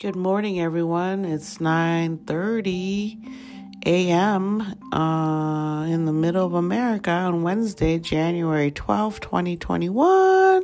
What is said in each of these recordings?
Good morning, everyone. It's 9:30 a.m. Uh, in the middle of America on Wednesday, January 12, 2021.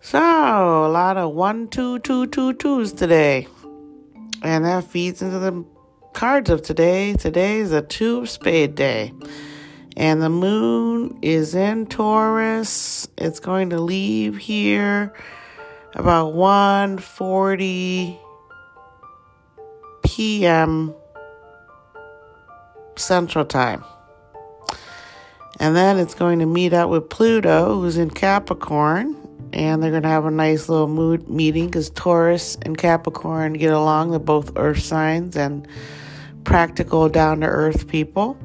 So, a lot of one, two, two, two, twos today. And that feeds into the cards of today. Today is a two of spade day. And the moon is in Taurus. It's going to leave here about 1:40 p.m. Central Time. And then it's going to meet up with Pluto, who's in Capricorn, and they're going to have a nice little mood meeting because Taurus and Capricorn get along. They're both earth signs and practical, down to earth people.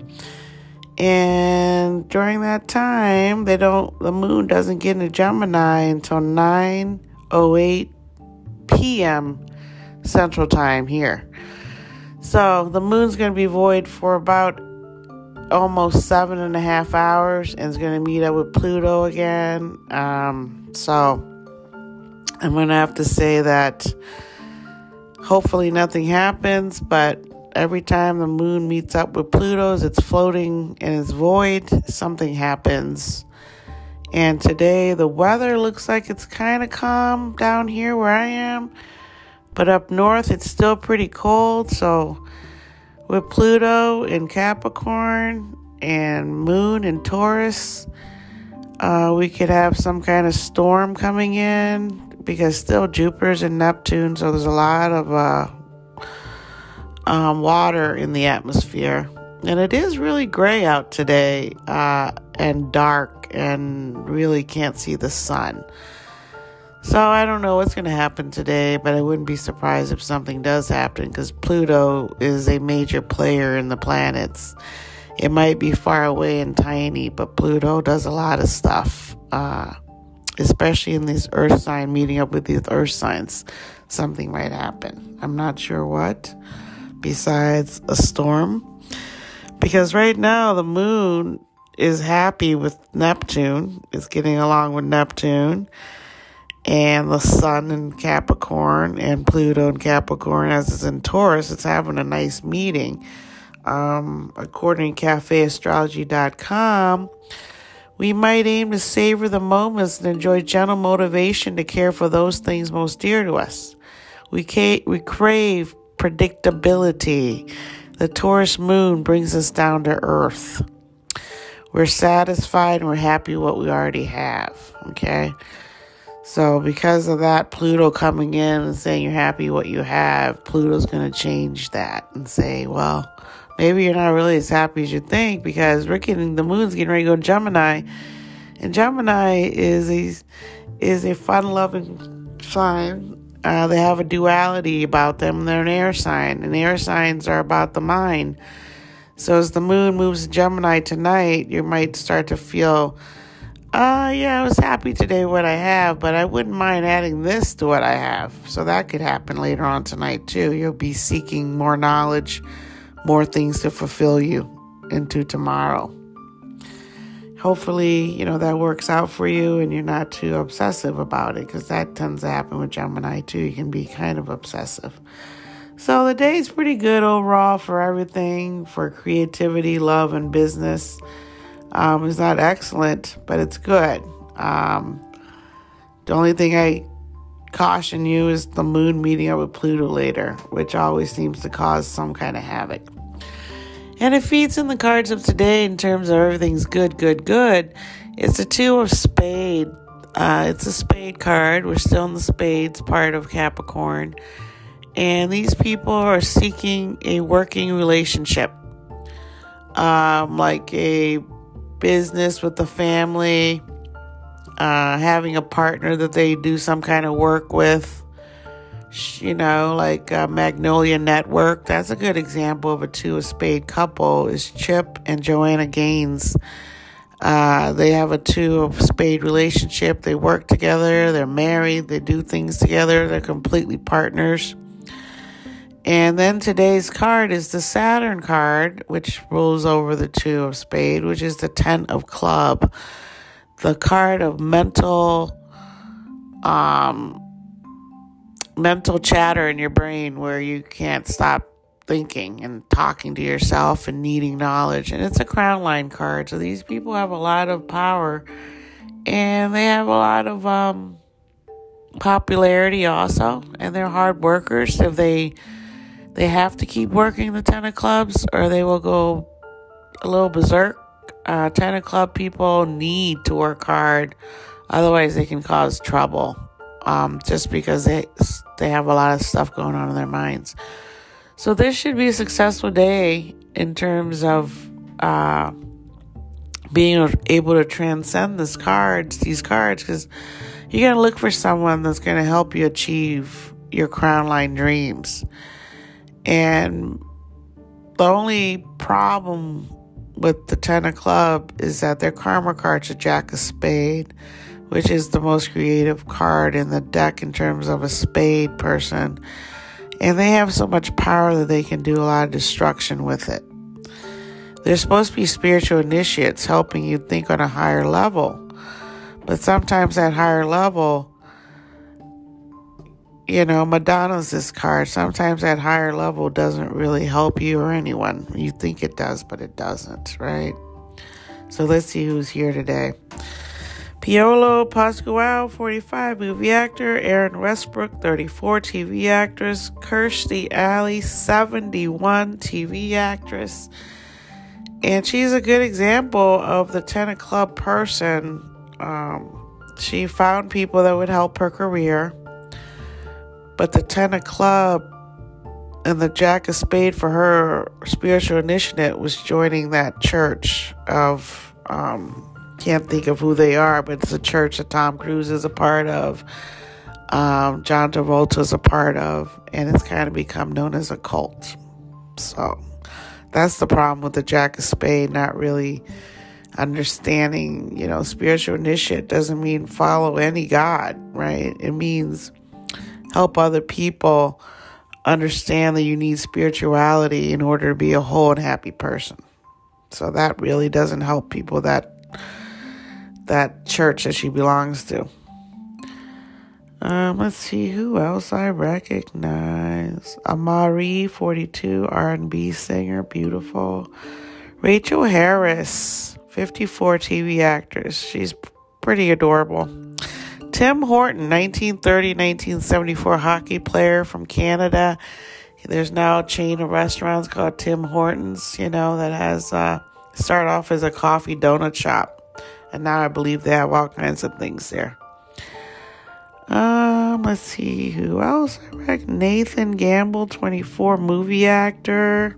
And during that time, they don't the moon doesn't get into Gemini until 9 08 p.m. Central Time here. So the moon's going to be void for about almost seven and a half hours and it's going to meet up with Pluto again. Um, so I'm going to have to say that hopefully nothing happens, but every time the moon meets up with Pluto's, it's floating in its void, something happens. And today the weather looks like it's kind of calm down here where I am. But up north it's still pretty cold. So with Pluto in Capricorn and Moon in Taurus, uh, we could have some kind of storm coming in because still Jupiter's in Neptune. So there's a lot of uh, um, water in the atmosphere. And it is really gray out today uh, and dark and really can't see the sun. So I don't know what's going to happen today, but I wouldn't be surprised if something does happen because Pluto is a major player in the planets. It might be far away and tiny, but Pluto does a lot of stuff, uh, especially in these Earth sign meeting up with these Earth signs. Something might happen. I'm not sure what, besides a storm because right now the moon is happy with Neptune, is getting along with Neptune, and the sun in Capricorn and Pluto in Capricorn, as it's in Taurus, it's having a nice meeting. Um, according to cafeastrology.com, we might aim to savor the moments and enjoy gentle motivation to care for those things most dear to us. We, ca- we crave predictability the Taurus moon brings us down to earth. We're satisfied and we're happy what we already have. Okay. So, because of that, Pluto coming in and saying you're happy what you have, Pluto's going to change that and say, well, maybe you're not really as happy as you think because we're getting the moon's getting ready to go Gemini, and Gemini is a is a fun loving sign uh, they have a duality about them. They're an air sign, and air signs are about the mind. So as the moon moves Gemini tonight, you might start to feel, uh, yeah, I was happy today what I have, but I wouldn't mind adding this to what I have. So that could happen later on tonight too. You'll be seeking more knowledge, more things to fulfill you into tomorrow hopefully, you know, that works out for you and you're not too obsessive about it because that tends to happen with Gemini too. You can be kind of obsessive. So the day is pretty good overall for everything for creativity, love, and business. Um, it's not excellent, but it's good. Um, the only thing I caution you is the moon meeting up with Pluto later, which always seems to cause some kind of havoc. And it feeds in the cards of today in terms of everything's good, good, good. It's a two of spade. Uh, it's a spade card. We're still in the spades part of Capricorn. And these people are seeking a working relationship, um, like a business with the family, uh, having a partner that they do some kind of work with you know, like Magnolia Network. That's a good example of a two of spade couple is Chip and Joanna Gaines. Uh, they have a two of spade relationship. They work together. They're married. They do things together. They're completely partners. And then today's card is the Saturn card, which rules over the two of spade, which is the ten of club, the card of mental, um, mental chatter in your brain where you can't stop thinking and talking to yourself and needing knowledge. And it's a crown line card. So these people have a lot of power and they have a lot of um, popularity also. And they're hard workers. If they they have to keep working the ten clubs or they will go a little berserk. Uh, ten club people need to work hard. Otherwise, they can cause trouble um, just because they they have a lot of stuff going on in their minds. So this should be a successful day in terms of uh, being able to transcend this cards, these cards, because you're gonna look for someone that's gonna help you achieve your crown line dreams. And the only problem with the Ten of Club is that their karma card's a Jack of Spade which is the most creative card in the deck in terms of a spade person. And they have so much power that they can do a lot of destruction with it. They're supposed to be spiritual initiates helping you think on a higher level. But sometimes that higher level, you know, Madonna's this card. Sometimes that higher level doesn't really help you or anyone. You think it does, but it doesn't, right? So let's see who's here today. Piolo Pascual, 45, movie actor. Erin Westbrook, 34, TV actress. Kirstie Alley, 71, TV actress. And she's a good example of the Ten of Club person. Um, she found people that would help her career. But the Ten of Club and the Jack of Spade for her spiritual initiative was joining that church of um, can't think of who they are, but it's a church that Tom Cruise is a part of, um, John Travolta's a part of, and it's kind of become known as a cult. So that's the problem with the Jack of Spade, not really understanding, you know, spiritual initiate doesn't mean follow any God, right? It means help other people understand that you need spirituality in order to be a whole and happy person. So that really doesn't help people that that church that she belongs to. Um, let's see who else I recognize. Amerie, 42, R&B singer, beautiful. Rachel Harris, 54, TV actress. She's pretty adorable. Tim Horton, 1930-1974 hockey player from Canada. There's now a chain of restaurants called Tim Hortons, you know, that has uh, started off as a coffee donut shop. And now I believe they have all kinds of things there. Um, let's see who else I. Nathan Gamble, 24, movie actor.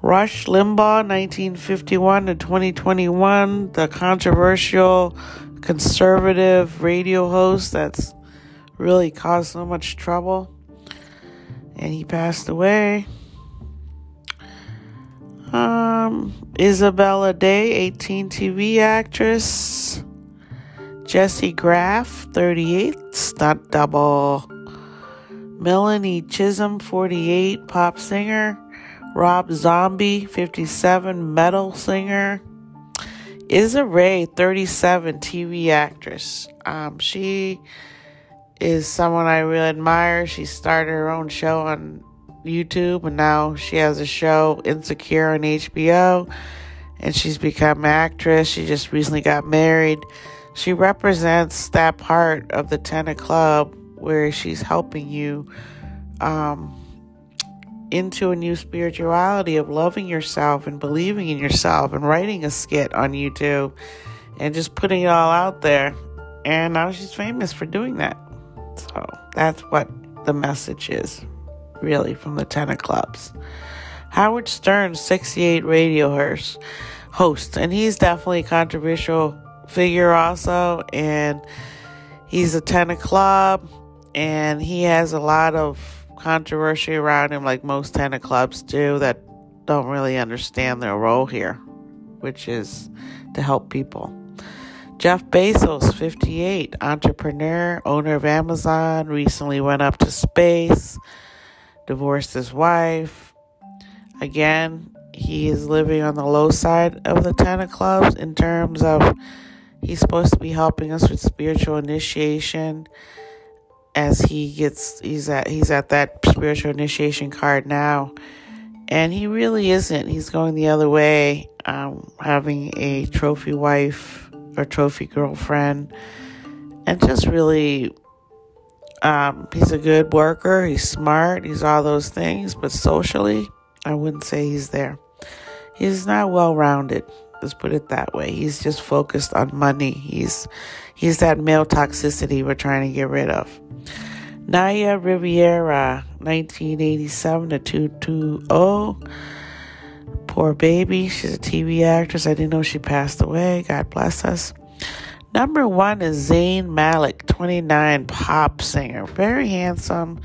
Rush Limbaugh, 1951 to 2021, the controversial conservative radio host that's really caused so much trouble. And he passed away. Um, Isabella Day, 18 TV actress. Jessie Graff, 38, stunt double. Melanie Chisholm, 48, pop singer. Rob Zombie, 57, metal singer. Issa Rae, 37, TV actress. Um, she is someone I really admire. She started her own show on YouTube, and now she has a show, Insecure, on HBO, and she's become an actress. She just recently got married. She represents that part of the Ten Club where she's helping you um, into a new spirituality of loving yourself and believing in yourself and writing a skit on YouTube and just putting it all out there. And now she's famous for doing that. So that's what the message is really, from the Ten of Clubs. Howard Stern, 68 radio host, host, and he's definitely a controversial figure also, and he's a Ten of Club, and he has a lot of controversy around him, like most Ten of Clubs do, that don't really understand their role here, which is to help people. Jeff Bezos, 58, entrepreneur, owner of Amazon, recently went up to space divorced his wife. Again, he is living on the low side of the Ten of Clubs in terms of he's supposed to be helping us with spiritual initiation as he gets he's at he's at that spiritual initiation card now. And he really isn't. He's going the other way um, having a trophy wife or trophy girlfriend. And just really um, he's a good worker. He's smart. He's all those things. But socially i wouldn't say he's there. He's not well rounded let's put it that way he's just focused on money he's he's that male toxicity we're trying to get rid of Naya Rivera, 1987 to 220. Poor baby. She's a TV actress. I didn't know she passed away. God bless us. Number one is Zayn Malik, 29, pop singer. Very handsome.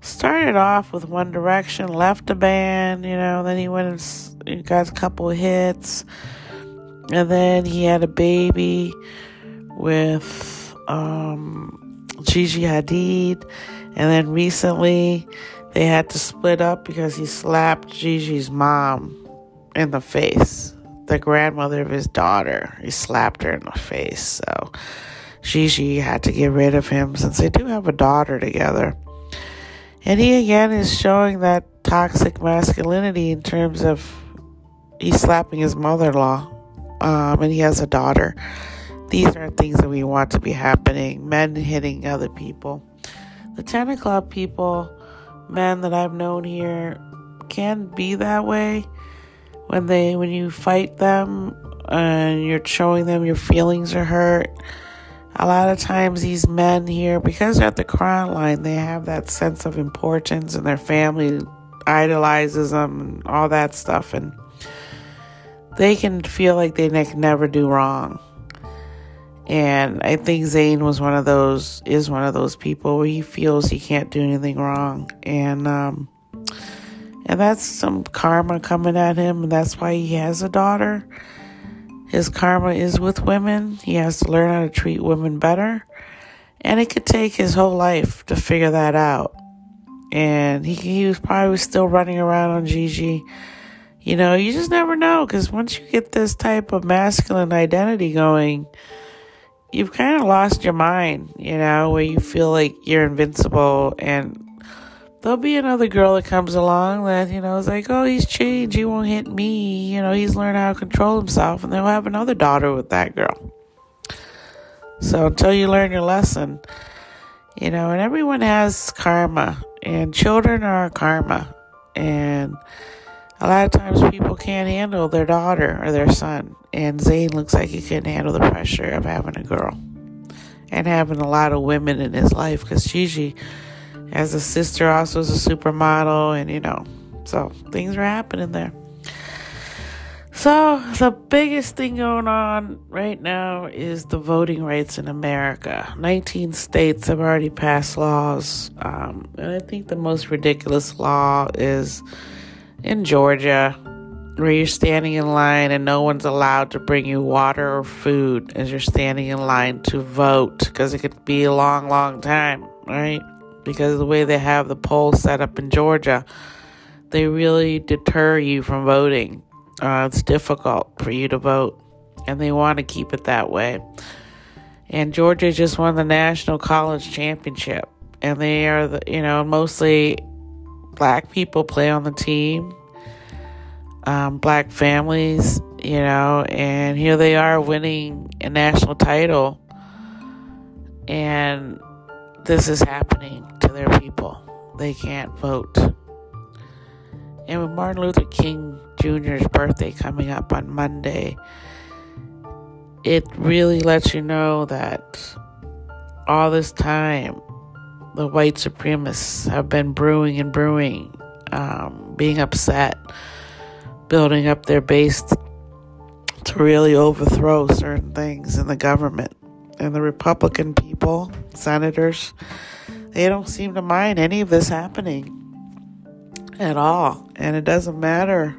Started off with One Direction, left the band, you know, then he went and got a couple hits. And then he had a baby with um Gigi Hadid. And then recently they had to split up because he slapped Gigi's mom in the face, the grandmother of his daughter. He slapped her in the face. So Gigi had to get rid of him since they do have a daughter together. And he again is showing that toxic masculinity in terms of he's slapping his mother in law um, and he has a daughter. These are things that we want to be happening. Men hitting other people. The Ten Club people, men that I've known here, can be that way when they when you fight them and you're showing them your feelings are hurt. A lot of times these men here, because they're at the crown line, they have that sense of importance and their family idolizes them and all that stuff and they can feel like they can never do wrong. And I think Zayn was one of those, is one of those people where he feels he can't do anything wrong. And, um, and that's some karma coming at him. And that's why he has a daughter. His karma is with women. He has to learn how to treat women better. And it could take his whole life to figure that out. And he, he was probably still running around on Gigi. You know, you just never know because once you get this type of masculine identity going, you've kind of lost your mind, you know, where you feel like you're invincible and there'll be another girl that comes along that, you know, is like, oh, he's changed. He won't hit me. You know, he's learned how to control himself. And they'll have another daughter with that girl. So until you learn your lesson, you know, and everyone has karma, and children are karma. And a lot of times people can't handle their daughter or their son, and Zayn looks like he couldn't handle the pressure of having a girl and having a lot of women in his life because Gigi, as a sister, also is a supermodel, and you know, so things are happening there. So, the biggest thing going on right now is the voting rights in America. 19 states have already passed laws, um, and I think the most ridiculous law is in Georgia where you're standing in line and no one's allowed to bring you water or food as you're standing in line to vote because it could be a long, long time, right? Because of the way they have the polls set up in Georgia, they really deter you from voting. Uh, it's difficult for you to vote, and they want to keep it that way. And Georgia just won the national college championship, and they are, the, you know, mostly black people play on the team, um, black families, you know, and here they are winning a national title. And this is happening to their people. They can't vote. And with Martin Luther King Jr.'s birthday coming up on Monday, it really lets you know that all this time the white supremacists have been brewing and brewing, um, being upset, building up their base to really overthrow certain things in the government. And the Republican people, senators, they don't seem to mind any of this happening at all. And it doesn't matter,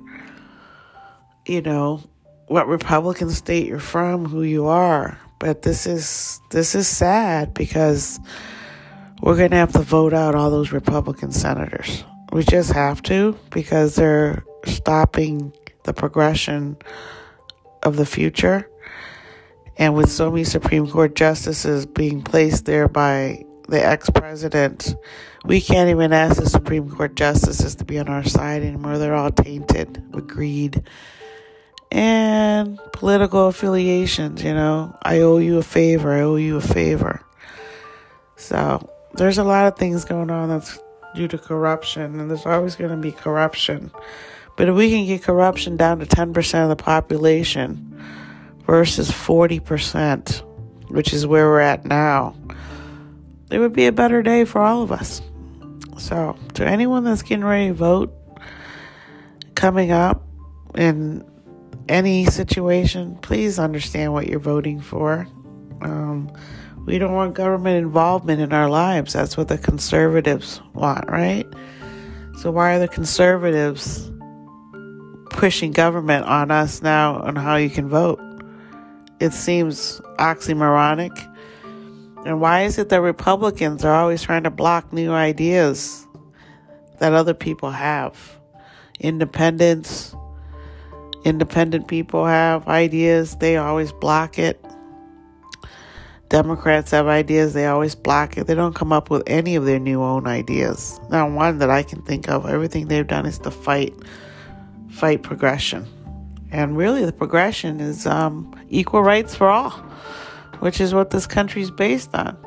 you know, what Republican state you're from, who you are. But this is this is sad because we're going to have to vote out all those Republican senators. We just have to because they're stopping the progression of the future. And with so many Supreme Court justices being placed there by the ex president. We can't even ask the Supreme Court justices to be on our side anymore. They're all tainted with greed and political affiliations. You know, I owe you a favor, I owe you a favor. So there's a lot of things going on that's due to corruption, and there's always going to be corruption. But if we can get corruption down to 10% of the population versus 40%, which is where we're at now, it would be a better day for all of us. So, to anyone that's getting ready to vote coming up in any situation, please understand what you're voting for. Um, we don't want government involvement in our lives. That's what the conservatives want, right? So, why are the conservatives pushing government on us now on how you can vote? It seems oxymoronic. And why is it that Republicans are always trying to block new ideas that other people have? Independents, independent people have ideas, they always block it. Democrats have ideas, they always block it. They don't come up with any of their new own ideas. Not one that I can think of. Everything they've done is to fight fight progression. And really the progression is um, equal rights for all, which is what this country is based on.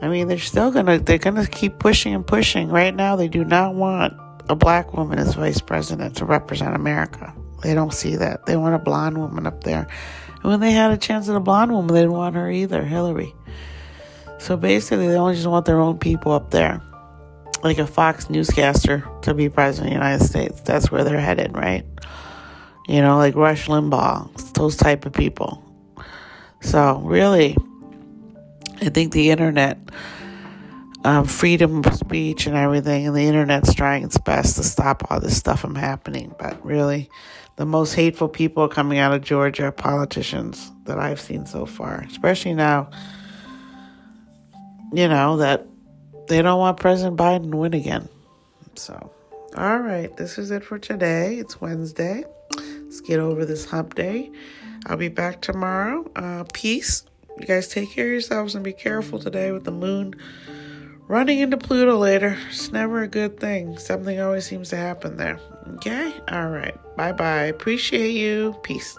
I mean, they're still gonna they're gonna keep pushing and pushing. Right now, they do not want a black woman as vice president to represent America. They don't see that. They want a blonde woman up there. And when they had a chance at a blonde woman, they didn't want her either, Hillary. So basically, they only just want their own people up there. Like a Fox newscaster to be president of the United States. That's where they're headed, right? You know, like Rush Limbaugh, those type of people. So, really, I think the internet um, freedom of speech and everything, and the internet's trying its best to stop all this stuff from happening. But really, the most hateful people coming out of Georgia politicians that I've seen so far, especially now, you know, that they don't want President Biden to win again. So, all right, this is it for today. It's Wednesday. Let's get over this hump day. I'll be back tomorrow. Uh, peace. You guys take care of yourselves and be careful today with the moon running into Pluto later. It's never a good thing. Something always seems to happen there. Okay? All right. Bye bye. Appreciate you. Peace.